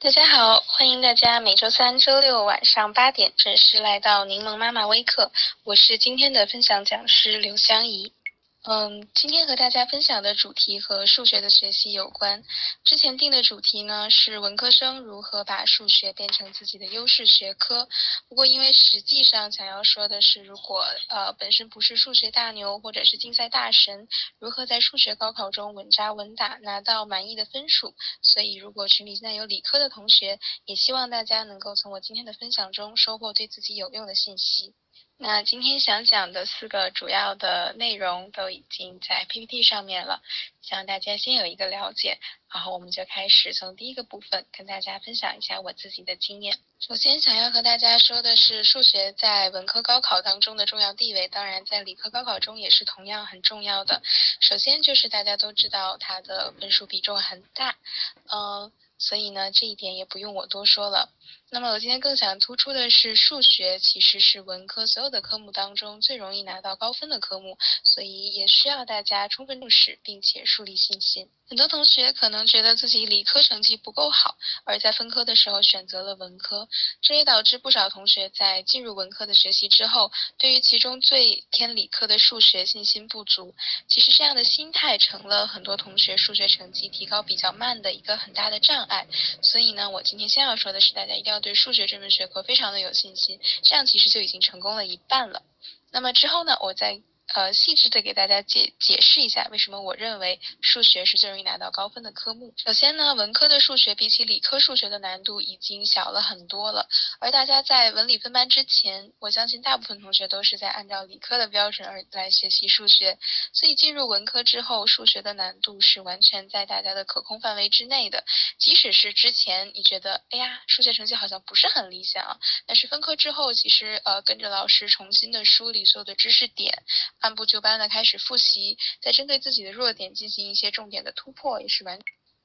大家好，欢迎大家每周三、周六晚上八点准时来到柠檬妈妈微课，我是今天的分享讲师刘香怡。嗯，今天和大家分享的主题和数学的学习有关。之前定的主题呢是文科生如何把数学变成自己的优势学科。不过因为实际上想要说的是，如果呃本身不是数学大牛或者是竞赛大神，如何在数学高考中稳扎稳打拿到满意的分数？所以如果群里现在有理科的同学，也希望大家能够从我今天的分享中收获对自己有用的信息。那今天想讲的四个主要的内容都已经在 PPT 上面了，希望大家先有一个了解，然后我们就开始从第一个部分跟大家分享一下我自己的经验。首先想要和大家说的是，数学在文科高考当中的重要地位，当然在理科高考中也是同样很重要的。首先就是大家都知道它的分数比重很大，嗯，所以呢这一点也不用我多说了。那么我今天更想突出的是，数学其实是文科所有的科目当中最容易拿到高分的科目，所以也需要大家充分重视，并且树立信心。很多同学可能觉得自己理科成绩不够好，而在分科的时候选择了文科，这也导致不少同学在进入文科的学习之后，对于其中最偏理科的数学信心不足。其实这样的心态成了很多同学数学成绩提高比较慢的一个很大的障碍。所以呢，我今天先要说的是，大家一定要。对数学这门学科非常的有信心，这样其实就已经成功了一半了。那么之后呢，我再。呃，细致的给大家解解释一下，为什么我认为数学是最容易拿到高分的科目。首先呢，文科的数学比起理科数学的难度已经小了很多了。而大家在文理分班之前，我相信大部分同学都是在按照理科的标准而来学习数学，所以进入文科之后，数学的难度是完全在大家的可控范围之内的。即使是之前你觉得，哎呀，数学成绩好像不是很理想，但是分科之后，其实呃跟着老师重新的梳理所有的知识点。按部就班的开始复习，再针对自己的弱点进行一些重点的突破，也是完。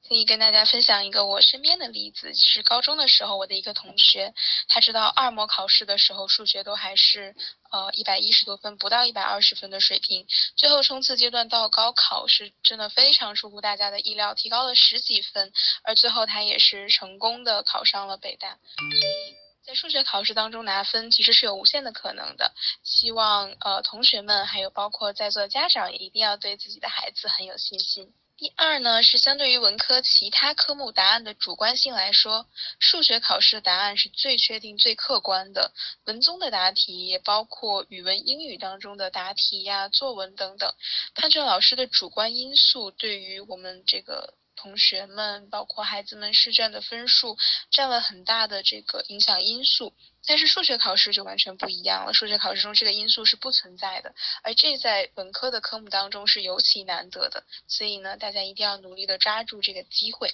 可以跟大家分享一个我身边的例子，是高中的时候我的一个同学，他知道二模考试的时候数学都还是呃一百一十多分，不到一百二十分的水平，最后冲刺阶段到高考是真的非常出乎大家的意料，提高了十几分，而最后他也是成功的考上了北大。在数学考试当中拿分其实是有无限的可能的，希望呃同学们还有包括在座的家长一定要对自己的孩子很有信心。第二呢是相对于文科其他科目答案的主观性来说，数学考试的答案是最确定、最客观的。文综的答题也包括语文、英语当中的答题呀、作文等等，判卷老师的主观因素对于我们这个。同学们，包括孩子们试卷的分数占了很大的这个影响因素，但是数学考试就完全不一样了。数学考试中这个因素是不存在的，而这在本科的科目当中是尤其难得的，所以呢，大家一定要努力的抓住这个机会。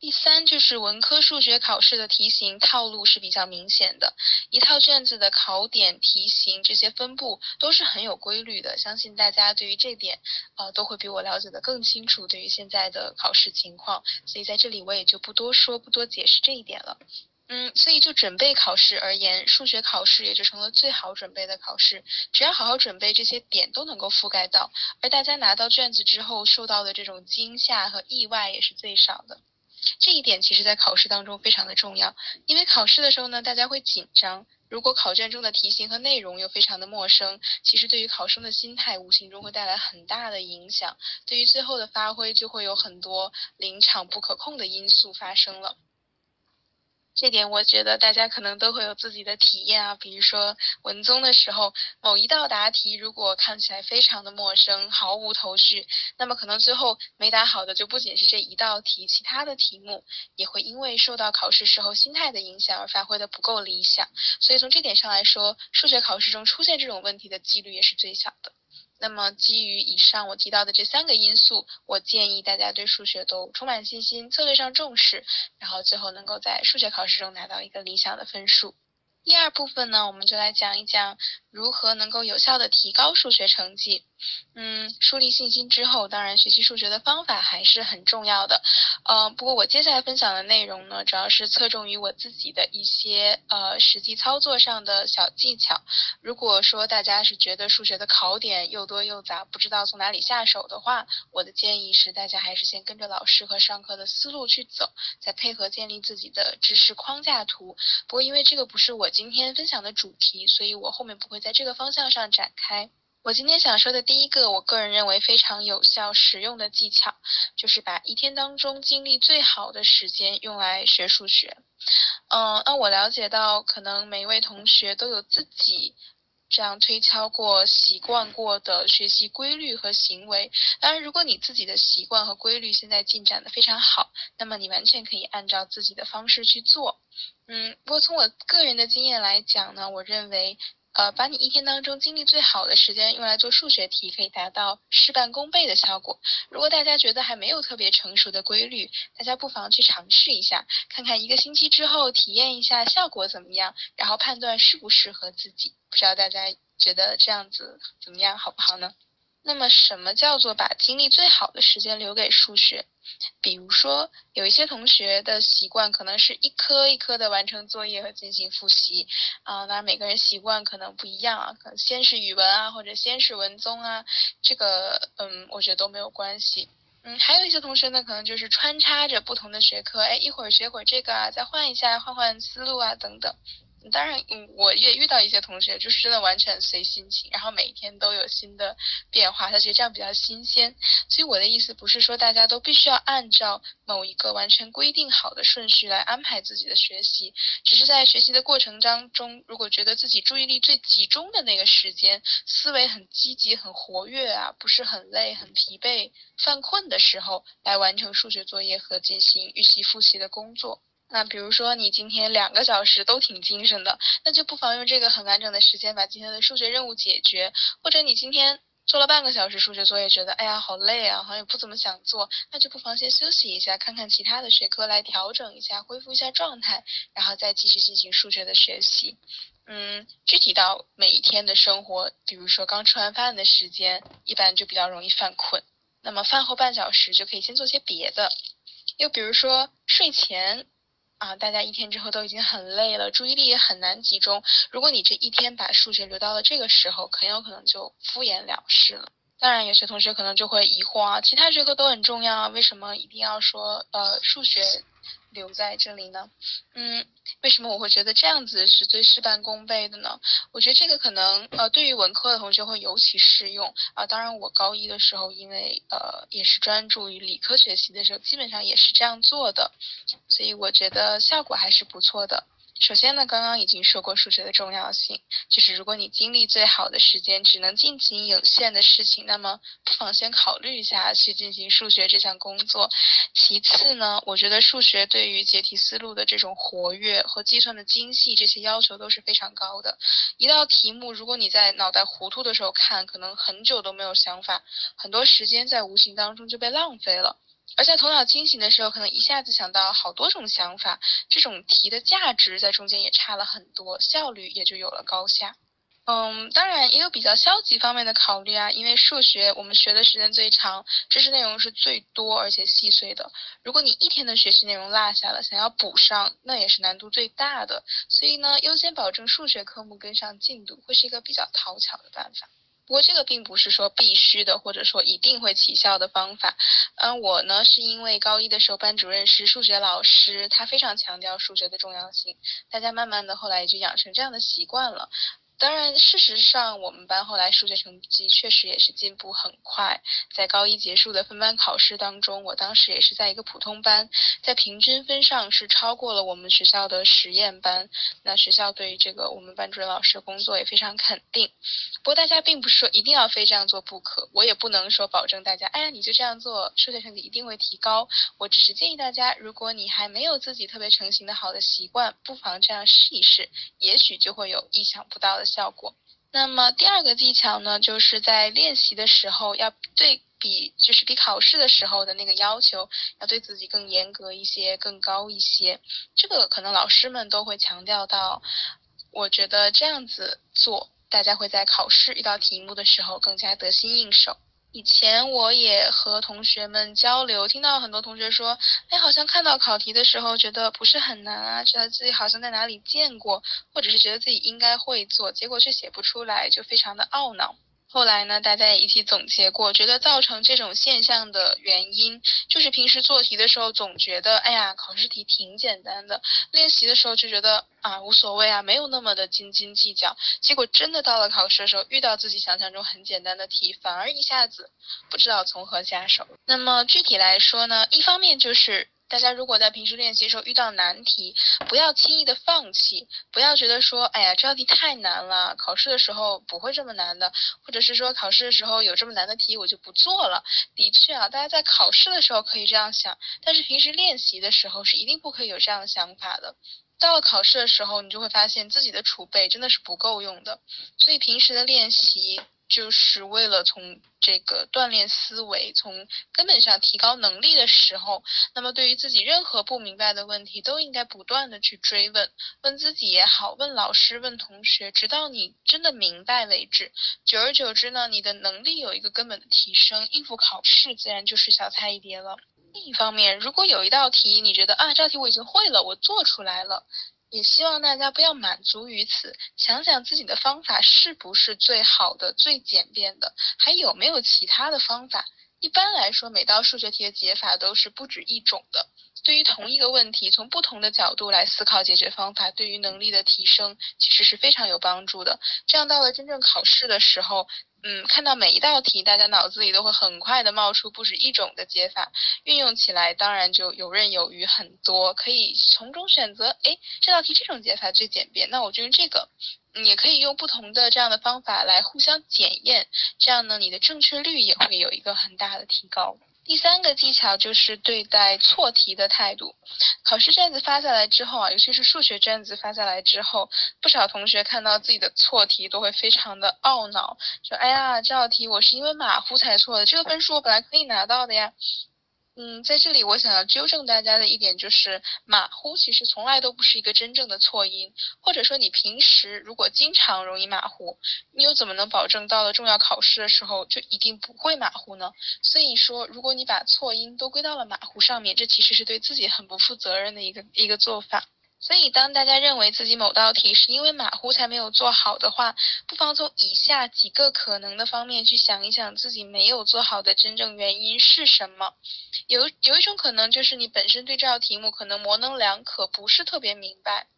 第三就是文科数学考试的题型套路是比较明显的，一套卷子的考点、题型这些分布都是很有规律的，相信大家对于这点，呃，都会比我了解的更清楚。对于现在的考试情况，所以在这里我也就不多说，不多解释这一点了。嗯，所以就准备考试而言，数学考试也就成了最好准备的考试，只要好好准备，这些点都能够覆盖到，而大家拿到卷子之后受到的这种惊吓和意外也是最少的。这一点其实，在考试当中非常的重要，因为考试的时候呢，大家会紧张。如果考卷中的题型和内容又非常的陌生，其实对于考生的心态无形中会带来很大的影响，对于最后的发挥就会有很多临场不可控的因素发生了。这点我觉得大家可能都会有自己的体验啊，比如说文综的时候，某一道答题如果看起来非常的陌生，毫无头绪，那么可能最后没答好的就不仅是这一道题，其他的题目也会因为受到考试时候心态的影响而发挥的不够理想。所以从这点上来说，数学考试中出现这种问题的几率也是最小的。那么基于以上我提到的这三个因素，我建议大家对数学都充满信心，策略上重视，然后最后能够在数学考试中拿到一个理想的分数。第二部分呢，我们就来讲一讲如何能够有效的提高数学成绩。嗯，树立信心之后，当然学习数学的方法还是很重要的。呃，不过我接下来分享的内容呢，主要是侧重于我自己的一些呃实际操作上的小技巧。如果说大家是觉得数学的考点又多又杂，不知道从哪里下手的话，我的建议是大家还是先跟着老师和上课的思路去走，再配合建立自己的知识框架图。不过因为这个不是我今天分享的主题，所以我后面不会在这个方向上展开。我今天想说的第一个，我个人认为非常有效实用的技巧，就是把一天当中精力最好的时间用来学数学。嗯，那我了解到，可能每一位同学都有自己这样推敲过、习惯过的学习规律和行为。当然，如果你自己的习惯和规律现在进展的非常好，那么你完全可以按照自己的方式去做。嗯，不过从我个人的经验来讲呢，我认为。呃，把你一天当中精力最好的时间用来做数学题，可以达到事半功倍的效果。如果大家觉得还没有特别成熟的规律，大家不妨去尝试一下，看看一个星期之后体验一下效果怎么样，然后判断适不适合自己。不知道大家觉得这样子怎么样，好不好呢？那么，什么叫做把精力最好的时间留给数学？比如说，有一些同学的习惯可能是一科一科的完成作业和进行复习啊，当然每个人习惯可能不一样啊，可能先是语文啊，或者先是文综啊，这个嗯，我觉得都没有关系。嗯，还有一些同学呢，可能就是穿插着不同的学科，哎，一会儿学会这个啊，再换一下，换换思路啊，等等。当然，我也遇到一些同学，就是真的完全随心情，然后每一天都有新的变化，他觉得这样比较新鲜。所以我的意思不是说大家都必须要按照某一个完全规定好的顺序来安排自己的学习，只是在学习的过程当中，如果觉得自己注意力最集中的那个时间，思维很积极、很活跃啊，不是很累、很疲惫、犯困的时候，来完成数学作业和进行预习复习的工作。那比如说你今天两个小时都挺精神的，那就不妨用这个很完整的时间把今天的数学任务解决。或者你今天做了半个小时数学作业，觉得哎呀好累啊，好像也不怎么想做，那就不妨先休息一下，看看其他的学科来调整一下，恢复一下状态，然后再继续进行数学的学习。嗯，具体到每一天的生活，比如说刚吃完饭的时间，一般就比较容易犯困，那么饭后半小时就可以先做些别的。又比如说睡前。啊，大家一天之后都已经很累了，注意力也很难集中。如果你这一天把数学留到了这个时候，很有可能就敷衍了事了。当然，有些同学可能就会疑惑啊，其他学科都很重要啊，为什么一定要说呃数学？留在这里呢，嗯，为什么我会觉得这样子是最事半功倍的呢？我觉得这个可能呃，对于文科的同学会尤其适用啊。当然，我高一的时候，因为呃也是专注于理科学习的时候，基本上也是这样做的，所以我觉得效果还是不错的。首先呢，刚刚已经说过数学的重要性，就是如果你精力最好的时间只能进行有限的事情，那么不妨先考虑一下去进行数学这项工作。其次呢，我觉得数学对于解题思路的这种活跃和计算的精细这些要求都是非常高的。一道题目，如果你在脑袋糊涂的时候看，可能很久都没有想法，很多时间在无形当中就被浪费了。而在头脑清醒的时候，可能一下子想到好多种想法，这种题的价值在中间也差了很多，效率也就有了高下。嗯，当然也有比较消极方面的考虑啊，因为数学我们学的时间最长，知识内容是最多而且细碎的。如果你一天的学习内容落下了，想要补上，那也是难度最大的。所以呢，优先保证数学科目跟上进度，会是一个比较讨巧的办法。不过这个并不是说必须的，或者说一定会起效的方法。嗯，我呢是因为高一的时候班主任是数学老师，他非常强调数学的重要性，大家慢慢的后来也就养成这样的习惯了。当然，事实上，我们班后来数学成绩确实也是进步很快。在高一结束的分班考试当中，我当时也是在一个普通班，在平均分上是超过了我们学校的实验班。那学校对于这个我们班主任老师工作也非常肯定。不过大家并不是说一定要非这样做不可，我也不能说保证大家，哎呀你就这样做，数学成绩一定会提高。我只是建议大家，如果你还没有自己特别成型的好的习惯，不妨这样试一试，也许就会有意想不到的。效果。那么第二个技巧呢，就是在练习的时候要对比，就是比考试的时候的那个要求，要对自己更严格一些，更高一些。这个可能老师们都会强调到，我觉得这样子做大家会在考试遇到题目的时候更加得心应手。以前我也和同学们交流，听到很多同学说，哎，好像看到考题的时候觉得不是很难啊，觉得自己好像在哪里见过，或者是觉得自己应该会做，结果却写不出来，就非常的懊恼。后来呢，大家也一起总结过，觉得造成这种现象的原因，就是平时做题的时候总觉得，哎呀，考试题挺简单的，练习的时候就觉得啊无所谓啊，没有那么的斤斤计较。结果真的到了考试的时候，遇到自己想象中很简单的题，反而一下子不知道从何下手。那么具体来说呢，一方面就是。大家如果在平时练习的时候遇到难题，不要轻易的放弃，不要觉得说，哎呀，这道题太难了，考试的时候不会这么难的，或者是说考试的时候有这么难的题我就不做了。的确啊，大家在考试的时候可以这样想，但是平时练习的时候是一定不可以有这样的想法的。到了考试的时候，你就会发现自己的储备真的是不够用的，所以平时的练习。就是为了从这个锻炼思维，从根本上提高能力的时候，那么对于自己任何不明白的问题，都应该不断的去追问，问自己也好，问老师，问同学，直到你真的明白为止。久而久之呢，你的能力有一个根本的提升，应付考试自然就是小菜一碟了。另一方面，如果有一道题，你觉得啊，这道题我已经会了，我做出来了。也希望大家不要满足于此，想想自己的方法是不是最好的、最简便的，还有没有其他的方法。一般来说，每道数学题的解法都是不止一种的。对于同一个问题，从不同的角度来思考解决方法，对于能力的提升其实是非常有帮助的。这样到了真正考试的时候。嗯，看到每一道题，大家脑子里都会很快的冒出不止一种的解法，运用起来当然就游刃有余很多，可以从中选择。哎，这道题这种解法最简便，那我就用这个。也可以用不同的这样的方法来互相检验，这样呢，你的正确率也会有一个很大的提高。第三个技巧就是对待错题的态度。考试卷子发下来之后啊，尤其是数学卷子发下来之后，不少同学看到自己的错题都会非常的懊恼，说：“哎呀，这道题我是因为马虎才错的，这个分数我本来可以拿到的呀。”嗯，在这里我想要纠正大家的一点就是，马虎其实从来都不是一个真正的错音，或者说你平时如果经常容易马虎，你又怎么能保证到了重要考试的时候就一定不会马虎呢？所以说，如果你把错音都归到了马虎上面，这其实是对自己很不负责任的一个一个做法。所以，当大家认为自己某道题是因为马虎才没有做好的话，不妨从以下几个可能的方面去想一想，自己没有做好的真正原因是什么。有有一种可能就是你本身对这道题目可能模棱两可，不是特别明白。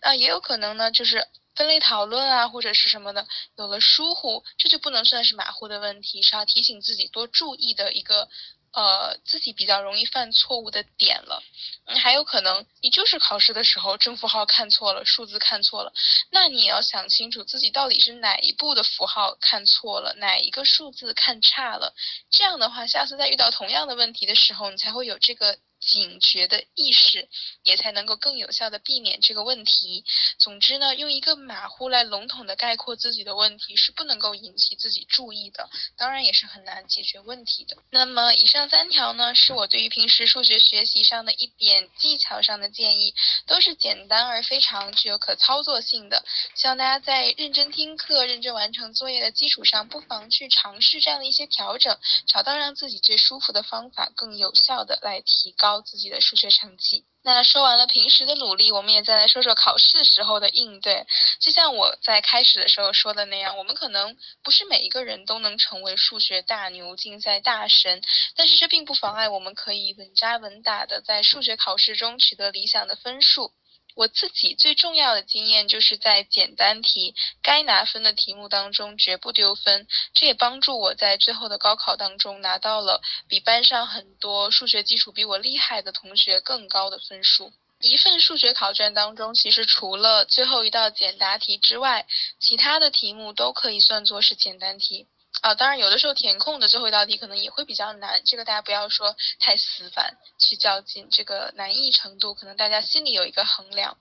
啊，也有可能呢，就是分类讨论啊，或者是什么的有了疏忽，这就不能算是马虎的问题，是要提醒自己多注意的一个。呃，自己比较容易犯错误的点了，嗯，还有可能你就是考试的时候正负号看错了，数字看错了，那你也要想清楚自己到底是哪一步的符号看错了，哪一个数字看差了，这样的话，下次再遇到同样的问题的时候，你才会有这个。警觉的意识，也才能够更有效的避免这个问题。总之呢，用一个马虎来笼统的概括自己的问题是不能够引起自己注意的，当然也是很难解决问题的。那么以上三条呢，是我对于平时数学学习上的一点技巧上的建议，都是简单而非常具有可操作性的。希望大家在认真听课、认真完成作业的基础上，不妨去尝试这样的一些调整，找到让自己最舒服的方法，更有效的来提高。自己的数学成绩。那说完了平时的努力，我们也再来说说考试时候的应对。就像我在开始的时候说的那样，我们可能不是每一个人都能成为数学大牛、竞赛大神，但是这并不妨碍我们可以稳扎稳打的在数学考试中取得理想的分数。我自己最重要的经验就是在简单题该拿分的题目当中绝不丢分，这也帮助我在最后的高考当中拿到了比班上很多数学基础比我厉害的同学更高的分数。一份数学考卷当中，其实除了最后一道简答题之外，其他的题目都可以算作是简单题。啊，当然有的时候填空的最后一道题可能也会比较难，这个大家不要说太死板去较劲，这个难易程度可能大家心里有一个衡量。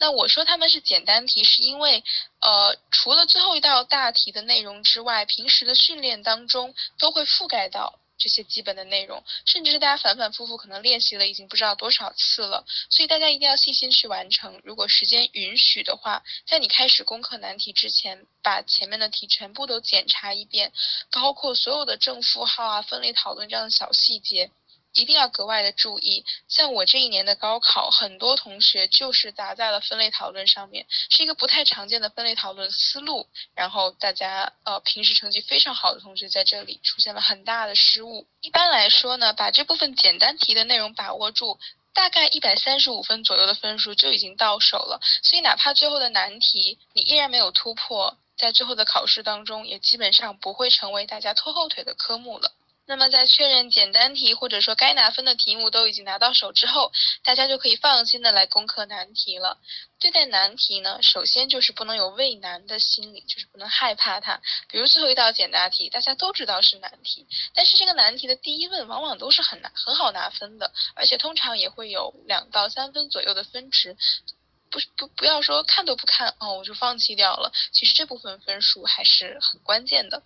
那我说他们是简单题，是因为呃，除了最后一道大题的内容之外，平时的训练当中都会覆盖到。这些基本的内容，甚至是大家反反复复可能练习了已经不知道多少次了，所以大家一定要细心去完成。如果时间允许的话，在你开始攻克难题之前，把前面的题全部都检查一遍，包括所有的正负号啊、分类讨论这样的小细节。一定要格外的注意，像我这一年的高考，很多同学就是砸在了分类讨论上面，是一个不太常见的分类讨论思路。然后大家呃平时成绩非常好的同学在这里出现了很大的失误。一般来说呢，把这部分简单题的内容把握住，大概一百三十五分左右的分数就已经到手了。所以哪怕最后的难题你依然没有突破，在最后的考试当中也基本上不会成为大家拖后腿的科目了。那么在确认简单题或者说该拿分的题目都已经拿到手之后，大家就可以放心的来攻克难题了。对待难题呢，首先就是不能有畏难的心理，就是不能害怕它。比如最后一道简答题，大家都知道是难题，但是这个难题的第一问往往都是很难很好拿分的，而且通常也会有两到三分左右的分值。不不不要说看都不看哦，我就放弃掉了。其实这部分分数还是很关键的。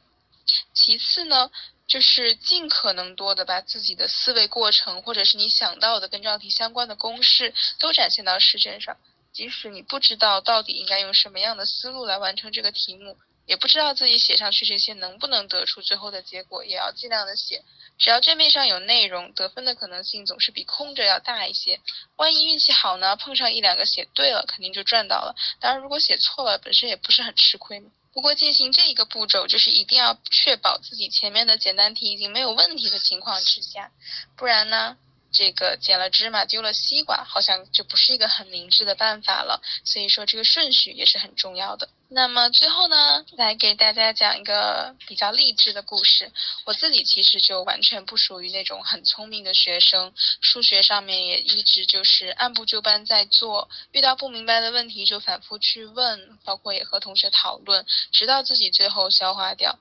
其次呢。就是尽可能多的把自己的思维过程，或者是你想到的跟这道题相关的公式都展现到试卷上。即使你不知道到底应该用什么样的思路来完成这个题目，也不知道自己写上去这些能不能得出最后的结果，也要尽量的写。只要卷面上有内容，得分的可能性总是比空着要大一些。万一运气好呢，碰上一两个写对了，肯定就赚到了。当然，如果写错了，本身也不是很吃亏嘛。不过进行这一个步骤，就是一定要确保自己前面的简单题已经没有问题的情况之下，不然呢？这个捡了芝麻丢了西瓜，好像就不是一个很明智的办法了。所以说这个顺序也是很重要的。那么最后呢，来给大家讲一个比较励志的故事。我自己其实就完全不属于那种很聪明的学生，数学上面也一直就是按部就班在做，遇到不明白的问题就反复去问，包括也和同学讨论，直到自己最后消化掉。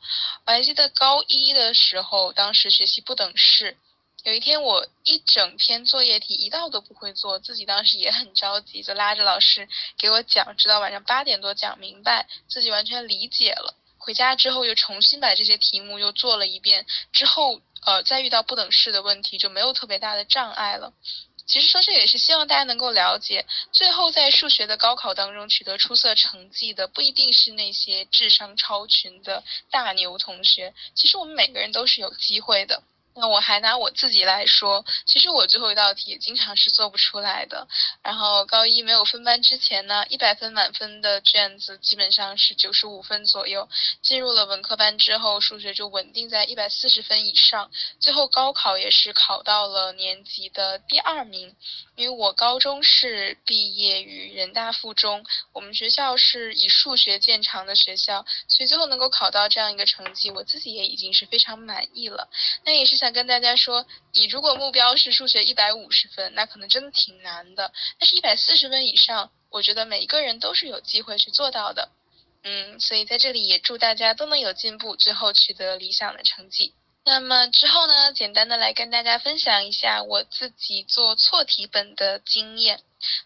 我还记得高一的时候，当时学习不等式。有一天，我一整天作业题一道都不会做，自己当时也很着急，就拉着老师给我讲，直到晚上八点多讲明白，自己完全理解了。回家之后又重新把这些题目又做了一遍，之后呃再遇到不等式的问题就没有特别大的障碍了。其实说这也是希望大家能够了解，最后在数学的高考当中取得出色成绩的不一定是那些智商超群的大牛同学，其实我们每个人都是有机会的。那我还拿我自己来说，其实我最后一道题经常是做不出来的。然后高一没有分班之前呢，一百分满分的卷子基本上是九十五分左右。进入了文科班之后，数学就稳定在一百四十分以上。最后高考也是考到了年级的第二名。因为我高中是毕业于人大附中，我们学校是以数学见长的学校，所以最后能够考到这样一个成绩，我自己也已经是非常满意了。那也是想跟大家说，你如果目标是数学一百五十分，那可能真的挺难的。但是，一百四十分以上，我觉得每一个人都是有机会去做到的。嗯，所以在这里也祝大家都能有进步，最后取得理想的成绩。那么之后呢，简单的来跟大家分享一下我自己做错题本的经验。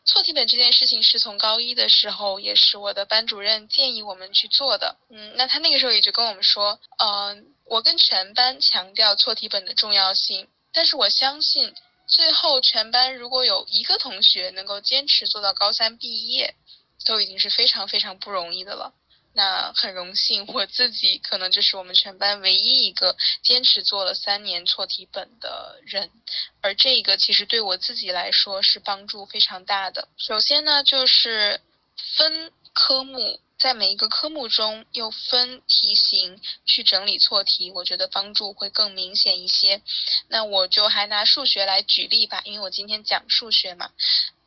错题本这件事情是从高一的时候，也是我的班主任建议我们去做的。嗯，那他那个时候也就跟我们说，嗯，我跟全班强调错题本的重要性。但是我相信，最后全班如果有一个同学能够坚持做到高三毕业，都已经是非常非常不容易的了。那很荣幸，我自己可能就是我们全班唯一一个坚持做了三年错题本的人，而这个其实对我自己来说是帮助非常大的。首先呢，就是分科目，在每一个科目中又分题型去整理错题，我觉得帮助会更明显一些。那我就还拿数学来举例吧，因为我今天讲数学嘛。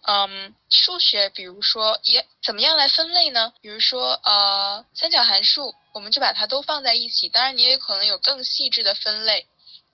嗯，数学，比如说也怎么样来分类呢？比如说，呃，三角函数，我们就把它都放在一起。当然，你也可能有更细致的分类。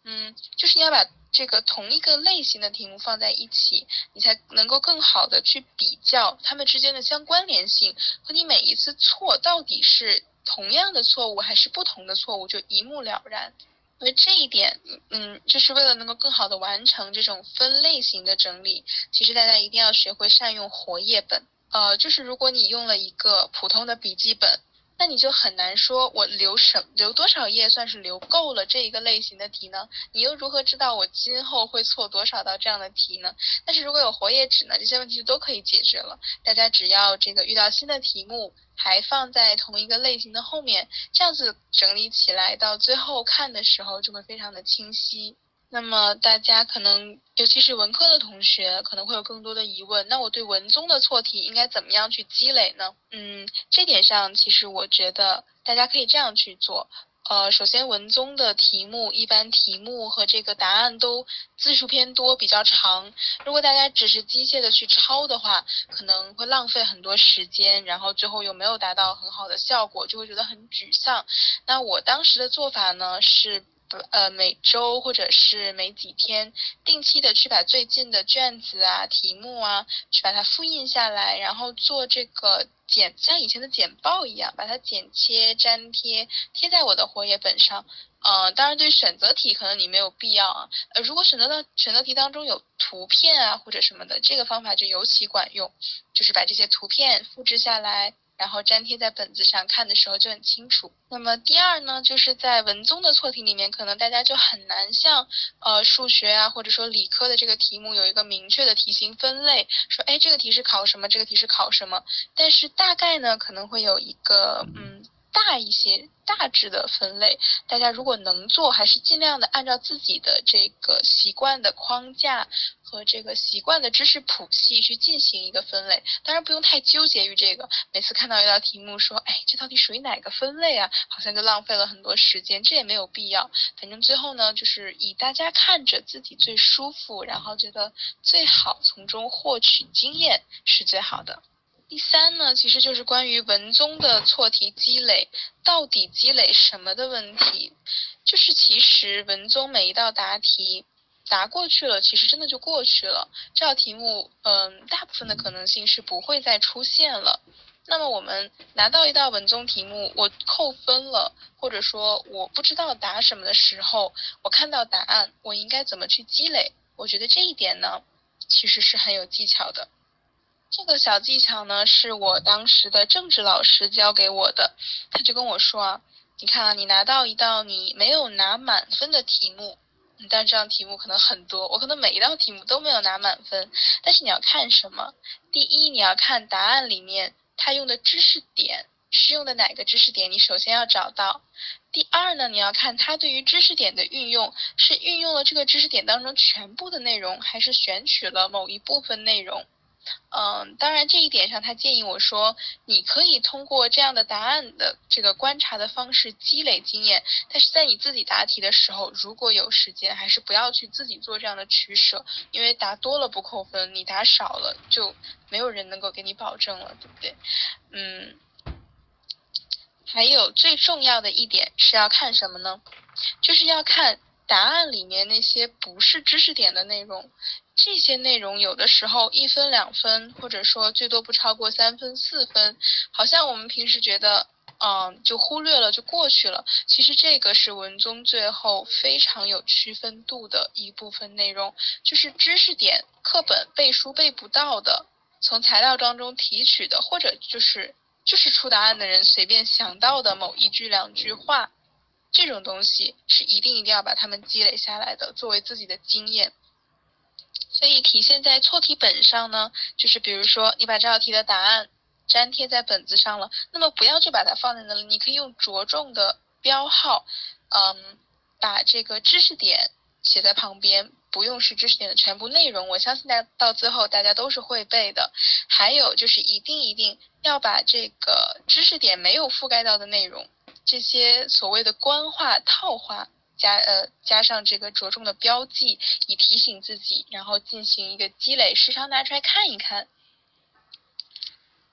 嗯，就是你要把这个同一个类型的题目放在一起，你才能够更好的去比较它们之间的相关联性，和你每一次错到底是同样的错误还是不同的错误，就一目了然。而这一点，嗯，就是为了能够更好的完成这种分类型的整理，其实大家一定要学会善用活页本。呃，就是如果你用了一个普通的笔记本，那你就很难说我留什留多少页算是留够了这一个类型的题呢？你又如何知道我今后会错多少道这样的题呢？但是如果有活页纸呢，这些问题就都可以解决了。大家只要这个遇到新的题目，还放在同一个类型的后面，这样子整理起来，到最后看的时候就会非常的清晰。那么大家可能，尤其是文科的同学，可能会有更多的疑问。那我对文综的错题应该怎么样去积累呢？嗯，这点上其实我觉得大家可以这样去做。呃，首先文综的题目一般题目和这个答案都字数偏多，比较长。如果大家只是机械的去抄的话，可能会浪费很多时间，然后最后又没有达到很好的效果，就会觉得很沮丧。那我当时的做法呢是。不呃，每周或者是每几天，定期的去把最近的卷子啊、题目啊，去把它复印下来，然后做这个剪，像以前的简报一样，把它剪切、粘贴，贴在我的活页本上。呃，当然对选择题可能你没有必要啊。呃，如果选择的选择题当中有图片啊或者什么的，这个方法就尤其管用，就是把这些图片复制下来。然后粘贴在本子上看的时候就很清楚。那么第二呢，就是在文综的错题里面，可能大家就很难像呃数学啊或者说理科的这个题目有一个明确的题型分类，说哎这个题是考什么，这个题是考什么。但是大概呢可能会有一个嗯大一些大致的分类。大家如果能做，还是尽量的按照自己的这个习惯的框架。和这个习惯的知识谱系去进行一个分类，当然不用太纠结于这个。每次看到一道题目说，哎，这道题属于哪个分类啊？好像就浪费了很多时间，这也没有必要。反正最后呢，就是以大家看着自己最舒服，然后觉得最好从中获取经验是最好的。第三呢，其实就是关于文综的错题积累，到底积累什么的问题。就是其实文综每一道答题。答过去了，其实真的就过去了。这道题目，嗯，大部分的可能性是不会再出现了。那么我们拿到一道文综题目，我扣分了，或者说我不知道答什么的时候，我看到答案，我应该怎么去积累？我觉得这一点呢，其实是很有技巧的。这个小技巧呢，是我当时的政治老师教给我的。他就跟我说啊，你看啊，你拿到一道你没有拿满分的题目。但这样题目可能很多，我可能每一道题目都没有拿满分。但是你要看什么？第一，你要看答案里面它用的知识点是用的哪个知识点，你首先要找到。第二呢，你要看它对于知识点的运用是运用了这个知识点当中全部的内容，还是选取了某一部分内容。嗯，当然这一点上，他建议我说，你可以通过这样的答案的这个观察的方式积累经验，但是在你自己答题的时候，如果有时间，还是不要去自己做这样的取舍，因为答多了不扣分，你答少了就没有人能够给你保证了，对不对？嗯，还有最重要的一点是要看什么呢？就是要看答案里面那些不是知识点的内容。这些内容有的时候一分两分，或者说最多不超过三分四分，好像我们平时觉得，嗯，就忽略了就过去了。其实这个是文综最后非常有区分度的一部分内容，就是知识点课本背书背不到的，从材料当中提取的，或者就是就是出答案的人随便想到的某一句两句话，这种东西是一定一定要把它们积累下来的，作为自己的经验。所以体现在错题本上呢，就是比如说你把这道题的答案粘贴在本子上了，那么不要就把它放在那里，你可以用着重的标号，嗯，把这个知识点写在旁边，不用是知识点的全部内容，我相信大到最后大家都是会背的。还有就是一定一定要把这个知识点没有覆盖到的内容，这些所谓的官话套话。加呃加上这个着重的标记，以提醒自己，然后进行一个积累，时常拿出来看一看。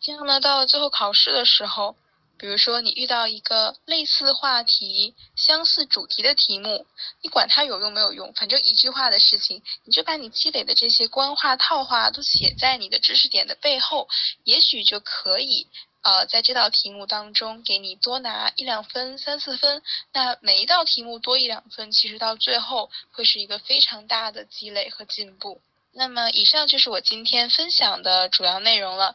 这样呢，到了最后考试的时候，比如说你遇到一个类似话题、相似主题的题目，你管它有用没有用，反正一句话的事情，你就把你积累的这些官话套话都写在你的知识点的背后，也许就可以。呃，在这道题目当中，给你多拿一两分、三四分，那每一道题目多一两分，其实到最后会是一个非常大的积累和进步。那么，以上就是我今天分享的主要内容了。